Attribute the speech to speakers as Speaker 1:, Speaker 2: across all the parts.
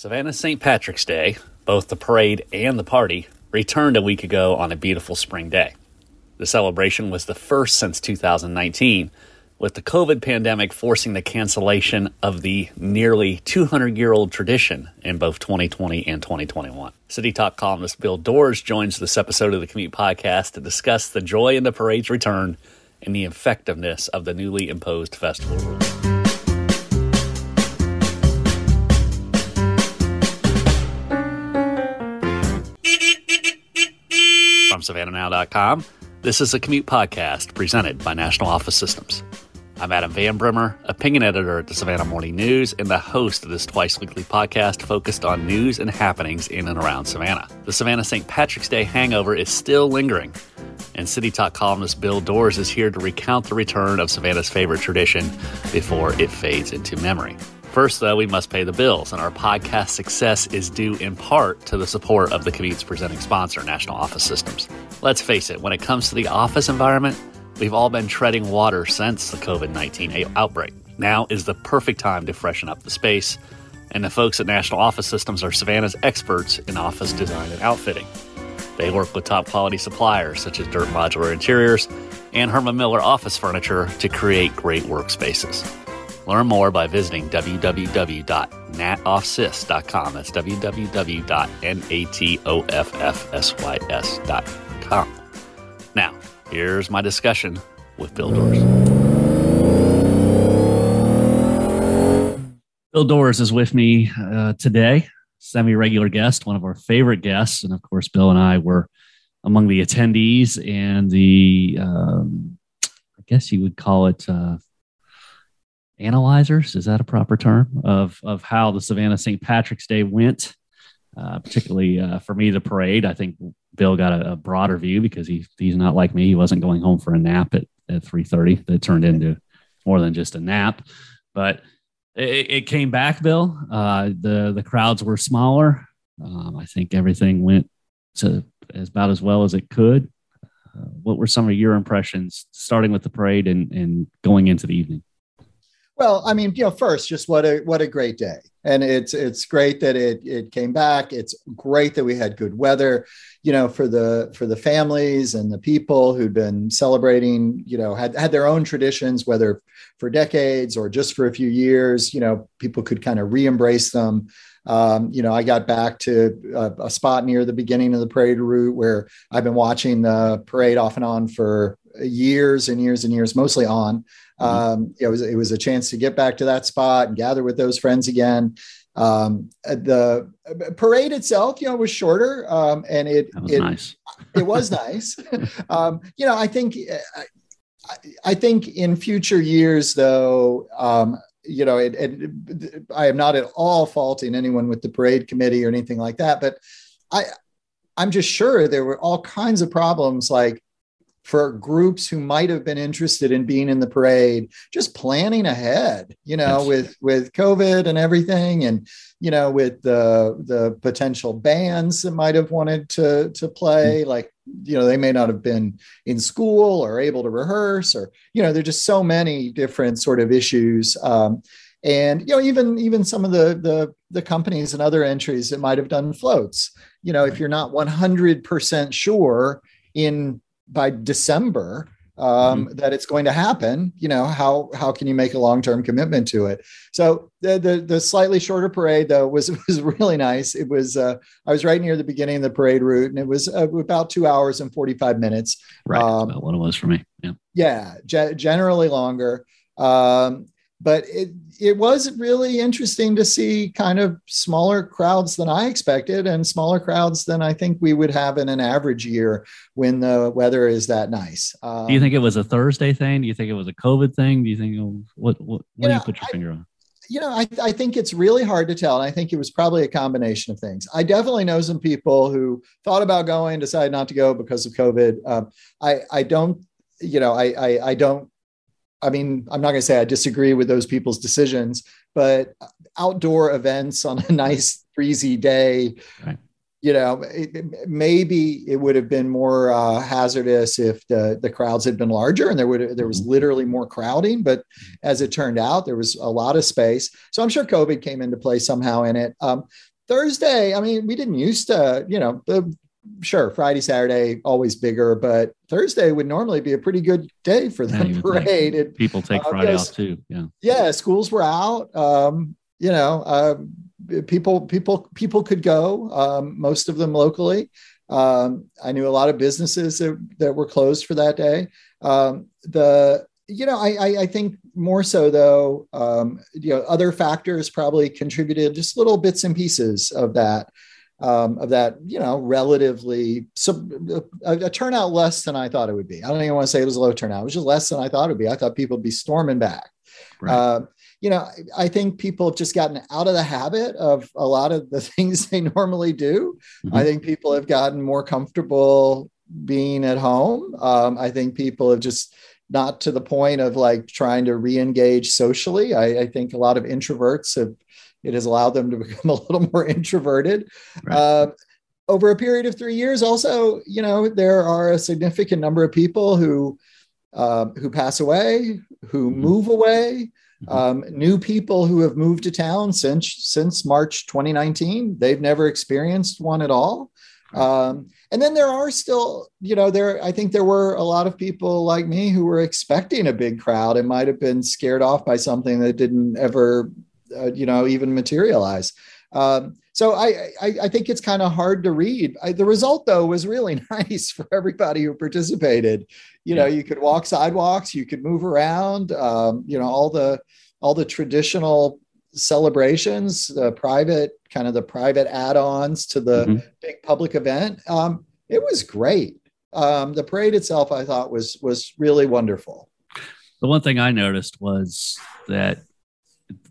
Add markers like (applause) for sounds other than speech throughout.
Speaker 1: Savannah St. Patrick's Day, both the parade and the party, returned a week ago on a beautiful spring day. The celebration was the first since 2019, with the COVID pandemic forcing the cancellation of the nearly 200 year old tradition in both 2020 and 2021. City Talk columnist Bill Dawers joins this episode of the Commute Podcast to discuss the joy in the parade's return and the effectiveness of the newly imposed festival rules. From SavannahNow.com, this is a Commute Podcast presented by National Office Systems. I'm Adam Van Brimmer, opinion editor at the Savannah Morning News and the host of this twice weekly podcast focused on news and happenings in and around Savannah. The Savannah St. Patrick's Day hangover is still lingering, and City Talk columnist Bill Dawers is here to recount the return of Savannah's favorite tradition before it fades into memory. First, though, we must pay the bills, and our podcast success is due in part to the support of the Commute's presenting sponsor, National Office Systems. Let's face it, when it comes to the office environment, We've all been treading water since the COVID 19 outbreak. Now is the perfect time to freshen up the space, and the folks at National Office Systems are Savannah's experts in office design and outfitting. They work with top quality suppliers such as DIRTT Modular Interiors and Herman Miller Office Furniture to create great workspaces. Learn more by visiting www.natoffsys.com. That's www.natoffsys.com. Now, Here's my discussion with Bill Dawers. Bill Dawers is with me uh, today, semi regular guest, one of our favorite guests. And of course, Bill and I were among the attendees and the, um, I guess you would call it uh, analyzers. Is that a proper term of, of how the Savannah St. Patrick's Day went? Uh, particularly uh, for me, the parade. I think Bill got a, a, broader view because he he's not like me. He wasn't going home for a nap at at three thirty. That turned into more than just a nap, but it, it came back. Bill, uh, the the crowds were smaller. Um, I think everything went to as about as well as it could. Uh, what were some of your impressions, starting with the parade and and going into the evening?
Speaker 2: Well, I mean, you know, first, just what a what a great day, and it's it's great that it it came back. It's great that we had good weather, you know, for the for the families and the people who'd been celebrating, you know, had had their own traditions, whether for decades or just for a few years. You know, people could kind of re-embrace them. Um, you know, I got back to a, a spot near the beginning of the parade route where I've been watching the parade off and on for years and years and years, mostly on. Mm-hmm. Um, it was it was a chance to get back to that spot and gather with those friends again. Um, the parade itself, you know, was shorter, um, and it
Speaker 1: was
Speaker 2: it,
Speaker 1: nice.
Speaker 2: it was (laughs) nice. um, you know, I think I, I, think in future years, though, um, you know, it, it, I am not at all faulting anyone with the parade committee or anything like that, but I I'm just sure there were all kinds of problems like for groups who might have been interested in being in the parade just planning ahead you know yes. with with covid and everything and you know with the the potential bands that might have wanted to to play mm-hmm. like you know they may not have been in school or able to rehearse or you know there're just so many different sort of issues um, and you know even even some of the the the companies and other entries that might have done floats you know if you're not 100% sure in by December um, mm-hmm. that it's going to happen, you know, how how can you make a long term commitment to it? So the, the, the slightly shorter parade though was (laughs) was really nice. It was uh, I was right near the beginning of the parade route, and it was uh, about two hours and forty five minutes.
Speaker 1: Right, um, about what it was for me. Yeah,
Speaker 2: yeah, ge- generally longer. Um, but it it was really interesting to see kind of smaller crowds than I expected and smaller crowds than I think we would have in an average year when the weather is that nice.
Speaker 1: Um, do you think it was a Thursday thing? Do you think it was a COVID thing? Do you think what what, what you do know, you put your I, finger on?
Speaker 2: You know, I, I think it's really hard to tell. And I think it was probably a combination of things. I definitely know some people who thought about going, decided not to go because of COVID. Um, I, I don't, you know, I, I, I don't I mean, I'm not going to say I disagree with those people's decisions, but outdoor events on a (laughs) nice breezy day, right. you know, it, maybe it would have been more uh, hazardous if the, the crowds had been larger and there would there was mm-hmm. literally more crowding. But as it turned out, there was a lot of space. So I'm sure COVID came into play somehow in it. Um, Thursday, I mean, we didn't used to, you know, the, sure Friday, Saturday always bigger, but Thursday would normally be a pretty good day for the yeah, parade.
Speaker 1: People take uh, Friday uh, out too. Yeah,
Speaker 2: yeah, schools were out. Um, you know. Um, people people people could go um, most of them locally um, i knew a lot of businesses that, that were closed for that day um, the you know I, I, I think more so though um, you know other factors probably contributed just little bits and pieces of that um, of that you know relatively so a, a, turnout less than i thought it would be i don't even want to say it was a low turnout it was just less than i thought it would be i thought people would be storming back right. uh, you know, I think people have just gotten out of the habit of a lot of the (laughs) things they normally do. Mm-hmm. I think people have gotten more comfortable being at home. Um, I think people have just not to the point of like trying to re-engage socially. I, I, think a lot of introverts have it has allowed them to (laughs) become a little more introverted. Right. Uh, over a period of three years, also, you know, there are a significant number of people who uh, who pass away, who mm-hmm. move away, Mm-hmm. Um, new people who have moved to town since since March 2019, they've never experienced one at all. Um, and then there are still, you know, there I think there were a lot of people like me who were expecting a big crowd and might have been scared off by something that didn't ever, uh, you know, even materialize. Um, so I, I, I think it's kind of hard to read. I, the result though was really (laughs) nice for everybody who participated. You know, you could walk sidewalks, you could move around. Um, you know, all the all the traditional celebrations, the private kind of the private add-ons to the mm-hmm. big public event. Um, it was great. Um, the parade itself, I thought, was was really wonderful.
Speaker 1: The one thing I noticed was that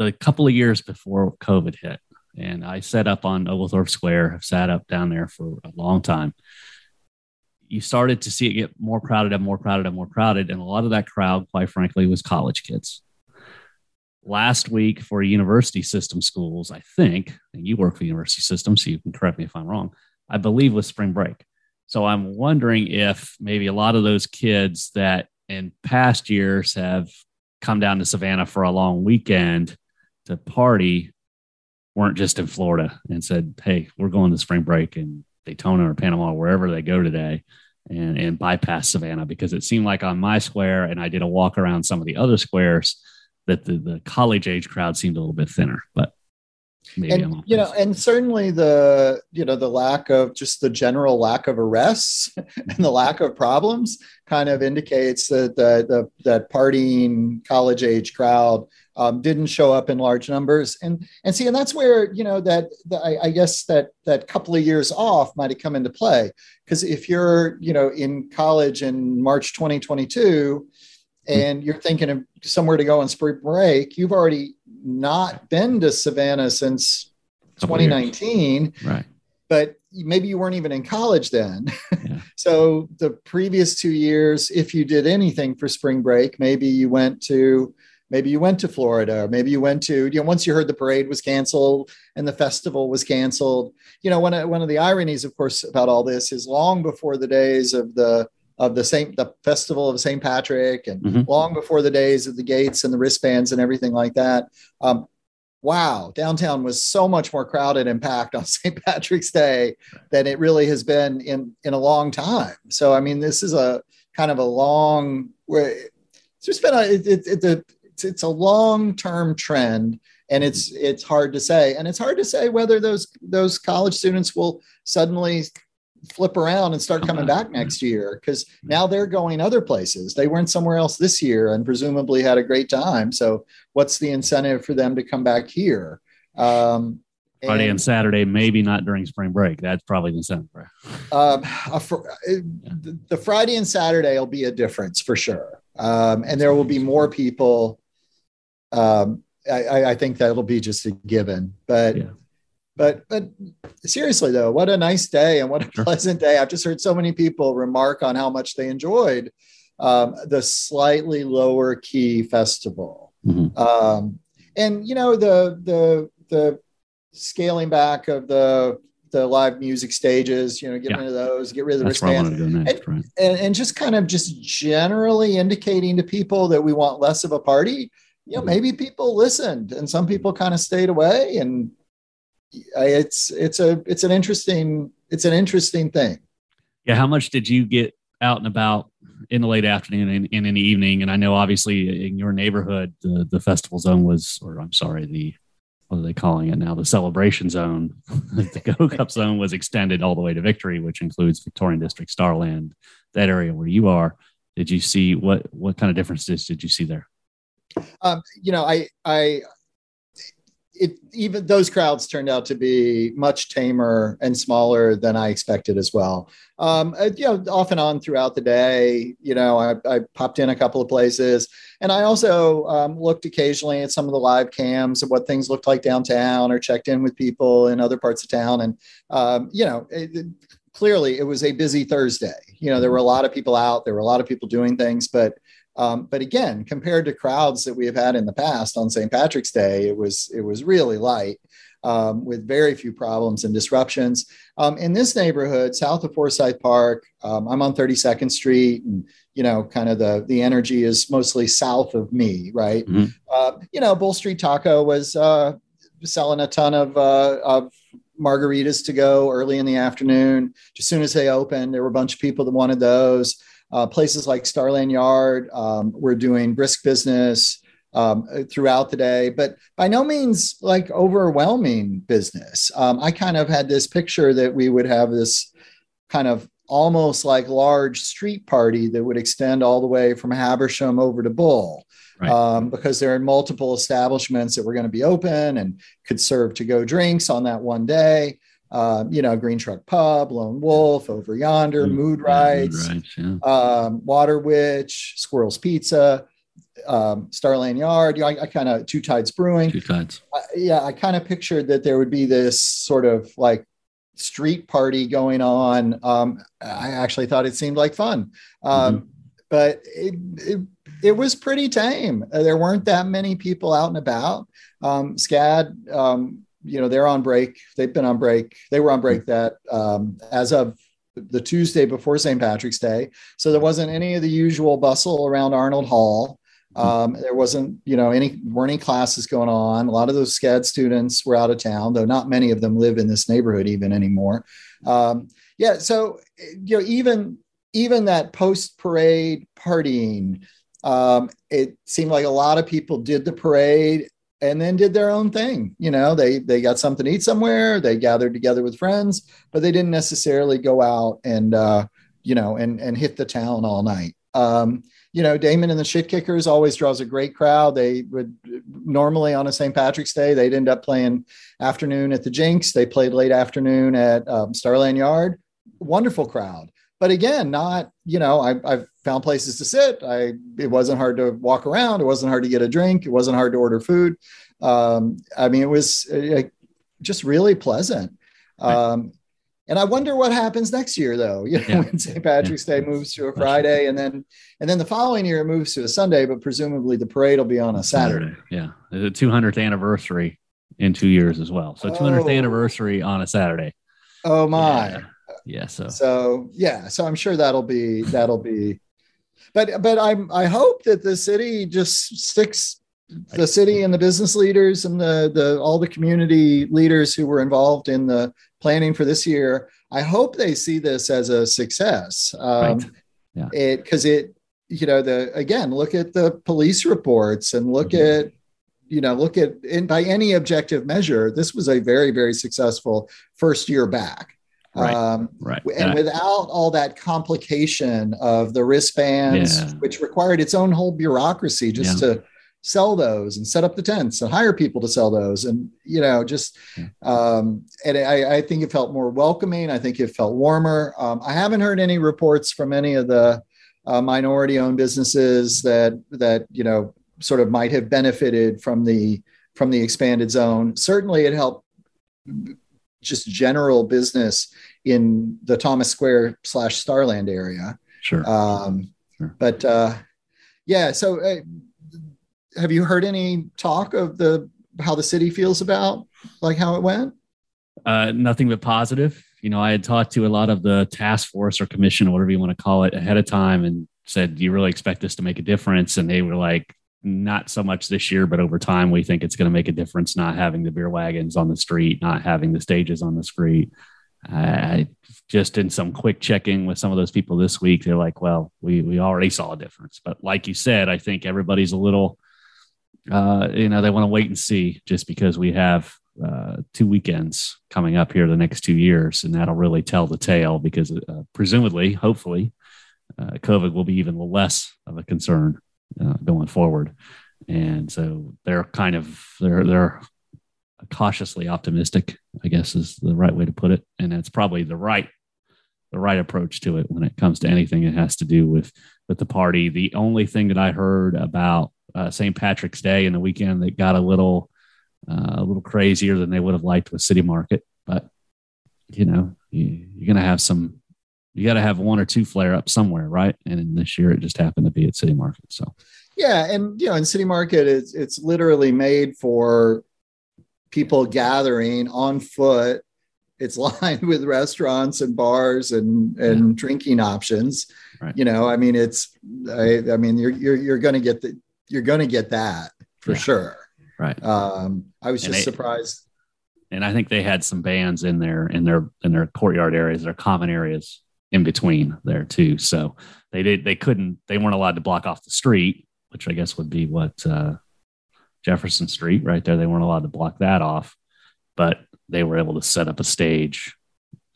Speaker 1: the couple of years before COVID hit, and I set up on Oglethorpe Square. I've sat up down there for a long time. You started to see it get more crowded and more crowded and more crowded. And a lot of that crowd, quite frankly, was college kids. Last week for university system schools, I think, and you work for university system, so you can correct me if I'm wrong, I believe was spring break. So I'm wondering if maybe a lot of those kids that in past years have come down to Savannah for a long weekend to party weren't just in Florida and said, "Hey, we're going to spring break in Daytona or Panama, wherever they go today." And, and bypass Savannah because it seemed like on my square, and I did a walk around some of the other squares, that the, the college age crowd seemed a little bit thinner. But
Speaker 2: Maybe and you know and certainly the you know the lack of just the general lack of arrests (laughs) and the lack of problems kind of indicates that the, the that partying college age crowd um, didn't show up in large numbers. And and see and that's where you know that, that I, I, guess that that couple of years off might have come into play. Because if you're you know in college in march 2022 and you're thinking of somewhere to go on spring break you've already not been to savannah since 2019
Speaker 1: right.
Speaker 2: But maybe you weren't even in college then. Yeah. (laughs) so the previous two years, if you did anything for spring break, maybe you went to maybe you went to Florida, or maybe you went to, you know, once you heard the parade was canceled and the festival was canceled. You know, one of, one of the ironies, of course, about all this is long before the days of the of the same the festival of St. Patrick and mm-hmm. long before the days of the gates and the wristbands and everything like that. Um, wow, downtown was so much more crowded and packed on (laughs) St. Patrick's Day than it really has been in in a long time. So I mean, this is a kind of a long where it's just been a it, it, it's a it's, it's a long term trend and it's it's hard to say. And it's hard to say whether those those college students will suddenly flip around and start coming back next year because now they're going other places. They weren't somewhere else this year and presumably had a great time. So what's the incentive for them to come back here? Um,
Speaker 1: Friday and, and, Saturday, maybe not during spring break. That's probably the incentive.
Speaker 2: Um, the Friday and Saturday will be a difference for sure, um, and there will be more people um, I, I, think that'll be just a given. But yeah. but but seriously though, what a nice day and what a sure. pleasant day. I've just heard so many people remark on how much they enjoyed um, the slightly lower key festival. Mm-hmm. Um, and you know the the the scaling back of the the live music stages, you know, get
Speaker 1: Yeah.
Speaker 2: rid of those, get rid of the
Speaker 1: That's
Speaker 2: wristbands,
Speaker 1: to right?
Speaker 2: and, and just kind of just generally indicating to people that we want less of a party. You know, maybe people listened, and some people kind of stayed away, and it's it's a it's an interesting it's an interesting thing.
Speaker 1: Yeah. How much did you get out and about in the late afternoon and, and in the evening? And I know obviously in your neighborhood, the, the festival zone was, or I'm sorry, the, what are they calling it now? The celebration zone, (laughs) the Go Cup (laughs) zone was extended all the way to Victory, which includes Victorian District, Starland, that area where you are. Did you see what, what kind of differences did you see there?
Speaker 2: Um, you know, I, I, it even those crowds turned out to be much tamer and smaller than I expected as well. Um, uh, you know, off and on throughout the day, you know, I, I popped in a couple of places, and I also um, looked occasionally at some of the live cams of what things looked like downtown, or checked in with people in other parts of town, and um, you know, it, it- clearly it was a busy Thursday. You know, there were a lot of people out, there were a lot of people doing things, but um, but again, compared to crowds that we have had in the past on St. Patrick's Day, it was it was really light um, with very few problems and disruptions. Um, in this neighborhood, south of Forsyth Park, um, I'm on 32nd Street, and you know, kind of the the energy is mostly south of me, right?
Speaker 1: Mhm.
Speaker 2: Uh, you know, Bull Street Taco was uh, selling a ton of uh, of margaritas to go early in the afternoon. As soon as they opened, there were a bunch of people that wanted those. Uh, places like Starland Yard um, were doing brisk business um, throughout the day, but by no means like overwhelming business. Um, I kind of had this picture that we would have this kind of almost like large street party that would extend all the way from Habersham over to Bull.
Speaker 1: Right.
Speaker 2: Um, because there are multiple establishments that were going to be open and could serve to go drinks on that one day. Uh, you know, Green Truck Pub, Lone Wolf, Over Yonder,
Speaker 1: Mm,
Speaker 2: Moodright's,
Speaker 1: Right. Yeah.
Speaker 2: um, Water Witch, Squirrels Pizza, um, Starland Yard. You know, I, I kind of Two Tides Brewing.
Speaker 1: Two tides.
Speaker 2: I- yeah, I kind of pictured that there would be this sort of like street party going on. Um, I actually thought it seemed like fun, um, but it, it it was pretty tame. There weren't that many people out and about. Um, SCAD, um, you know, they're on break. They've been on break. They were on break that um, as of the Tuesday before St. Patrick's Day. So there wasn't any of the usual bustle around Arnold Hall. Um, there wasn't, you know, any weren't any classes going on. A lot of those SCAD students were out of town, though not many of them live in this neighborhood even anymore. Um, yeah, so you know, even even that post parade partying, um, it seemed like a lot of people did the parade and then did their own thing. You know, they they got something to eat somewhere, they gathered together with friends, but they didn't necessarily go out and uh, you know and and hit the town all night. Um, you know, Damon and the Shit Kickers always draws a great crowd. They would normally on a St. Patrick's Day, they'd end up playing afternoon at the Jinx. They played late afternoon at um, Starland Yard. Wonderful crowd. But again, not, you know, I, I've found places to sit. I, it wasn't hard to walk around. It wasn't hard to get a drink. It wasn't hard to order food. Um, I mean, it was uh, just really pleasant. Um, and I wonder what happens next year, though. (laughs) You know,
Speaker 1: Yeah.
Speaker 2: when St. Patrick's
Speaker 1: Yeah.
Speaker 2: Day moves to a Friday, and then and then the following year it moves to a Sunday, but presumably the parade will be on a Saturday.
Speaker 1: Yeah. The 200th anniversary in two years as well. So 200th
Speaker 2: Oh.
Speaker 1: anniversary on a Saturday.
Speaker 2: Oh my!
Speaker 1: Yeah. Yeah. So
Speaker 2: So yeah, so I'm sure that'll be that'll be, but but I'm I hope that the city just sticks the city and the business leaders and the the all the community leaders who were involved in the planning for this year. I hope they see this as a success. Um,
Speaker 1: Right. Yeah.
Speaker 2: It because it you know the again look at the police reports and look
Speaker 1: Mhm.
Speaker 2: at you know look at in by any objective measure this was a very very successful first year back
Speaker 1: Right.
Speaker 2: um,
Speaker 1: right.
Speaker 2: and without all that complication of the wristbands,
Speaker 1: Yeah.
Speaker 2: which required its own whole bureaucracy just to sell those and set up the tents and hire people to sell those, and you know, just
Speaker 1: Yeah.
Speaker 2: um, and I, I think it felt more welcoming. I think it felt warmer. Um, I haven't heard any reports from any of the uh, minority-owned businesses that that you know sort of might have benefited from the from the expanded zone. Certainly, it helped just general business in the Thomas Square slash Starland area.
Speaker 1: sure.
Speaker 2: Um,
Speaker 1: Sure.
Speaker 2: But uh, yeah, so uh, have you heard any talk of the how the city feels about like how it went?
Speaker 1: Uh, nothing but positive. You know, I had talked to a lot of the task force or commission or whatever you want to call it ahead of time and said, Do you really expect this to make a difference? And they were like, Not so much this year, but over time, we think it's going to make a difference not having the beer wagons on the street, not having the stages on the street. I just in some quick checking with some of those people this week, they're like, well, we, we already saw a difference. But like you said, I think everybody's a little, uh, you know, they want to wait and see just because we have uh, two weekends coming up here the next two years, and that'll really tell the tale because uh, presumably, hopefully, uh, COVID will be even less of a concern uh, going forward. And so they're kind of they're they're cautiously optimistic, I guess is the right way to put it. And that's probably the right the right approach to it when it comes to anything that has to do with with the party. The only thing that I heard about uh, St. Patrick's Day and the weekend that got a little uh, a little crazier than they would have liked with City Market, but you know you're going to have some. You got to have one or two flare up somewhere, right? And this year it just happened to be at City Market. So
Speaker 2: yeah, and you know, in City Market, it's it's literally made for people gathering on foot. It's (laughs) lined with restaurants and bars and and yeah. drinking options. Right. You know, I mean, it's I, I mean, you're you're you're going to get the you're going to get that for yeah. sure.
Speaker 1: Right.
Speaker 2: Um, I was just they, surprised.
Speaker 1: And I think they had some bands in their in their in their courtyard areas, their common areas in between there too. So they did they couldn't they weren't allowed to block off the street, which I guess would be what uh, Jefferson Street right there. They weren't allowed to block that off, but they were able to set up a stage.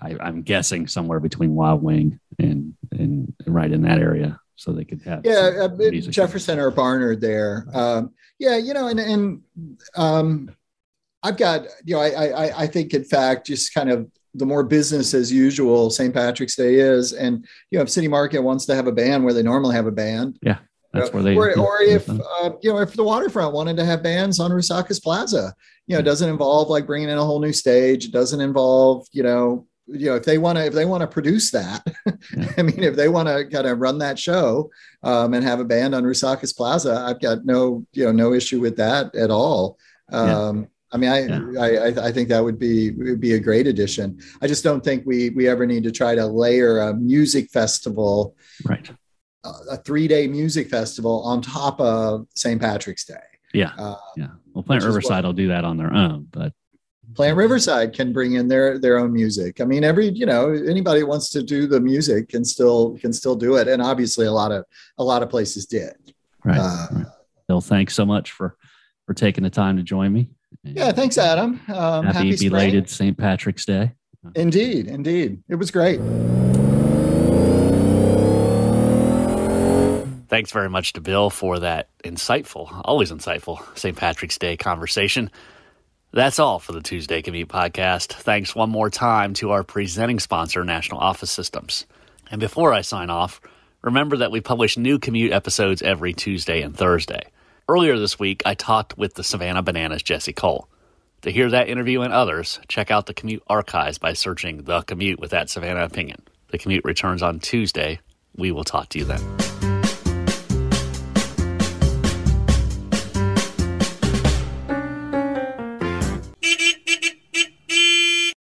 Speaker 1: I, am guessing somewhere between Wild Wing and and right in that area, so they could have
Speaker 2: yeah uh, Jefferson or Barnard there. Um, yeah, you know, and and um, I've got you know I, I I think in fact just kind of the more business as usual St. Patrick's Day is, and you know if City Market wants to have a band where they normally have a band,
Speaker 1: yeah, that's where they.
Speaker 2: Or, or if uh, you know, if the waterfront wanted to have bands on Rousakis Plaza, you know, it doesn't involve like bringing in a whole new stage. It doesn't involve you know, you know, if they want to, if they want to produce that, (laughs) yeah. I mean, if they want to kind of run that show um, and have a band on Rousakis Plaza, I've got no, you know, no issue with that at all. Um, yeah. I mean, I, yeah. I, I think that would be would be a great addition. I just don't think we we ever need to try to layer a music festival
Speaker 1: right
Speaker 2: a three day music festival on top of St. Patrick's Day.
Speaker 1: Yeah. Uh, yeah. Well, Plant Riverside will do that on their own, but
Speaker 2: Plant Riverside can bring in their their own music. I mean, every you know anybody wants to do the music can still can still do it, and obviously a lot of a lot of places did.
Speaker 1: Right. Uh, right. Bill, thanks so much for for taking the time to join me.
Speaker 2: Yeah, thanks, Adam.
Speaker 1: Um, happy, happy belated St. Patrick's Day.
Speaker 2: Indeed, indeed, it was great.
Speaker 1: Thanks very much to Bill for that insightful, always insightful St. Patrick's Day conversation. That's all for the Tuesday Commute podcast. Thanks one more time to our presenting sponsor, National Office Systems. And before I sign off, remember that we publish new commute episodes every Tuesday and Thursday. Earlier this week, I talked with the Savannah Bananas Jesse Cole. To hear that interview and others, check out the Commute archives by searching The Commute with that Savannah opinion. The Commute returns on Tuesday. We will talk to you then.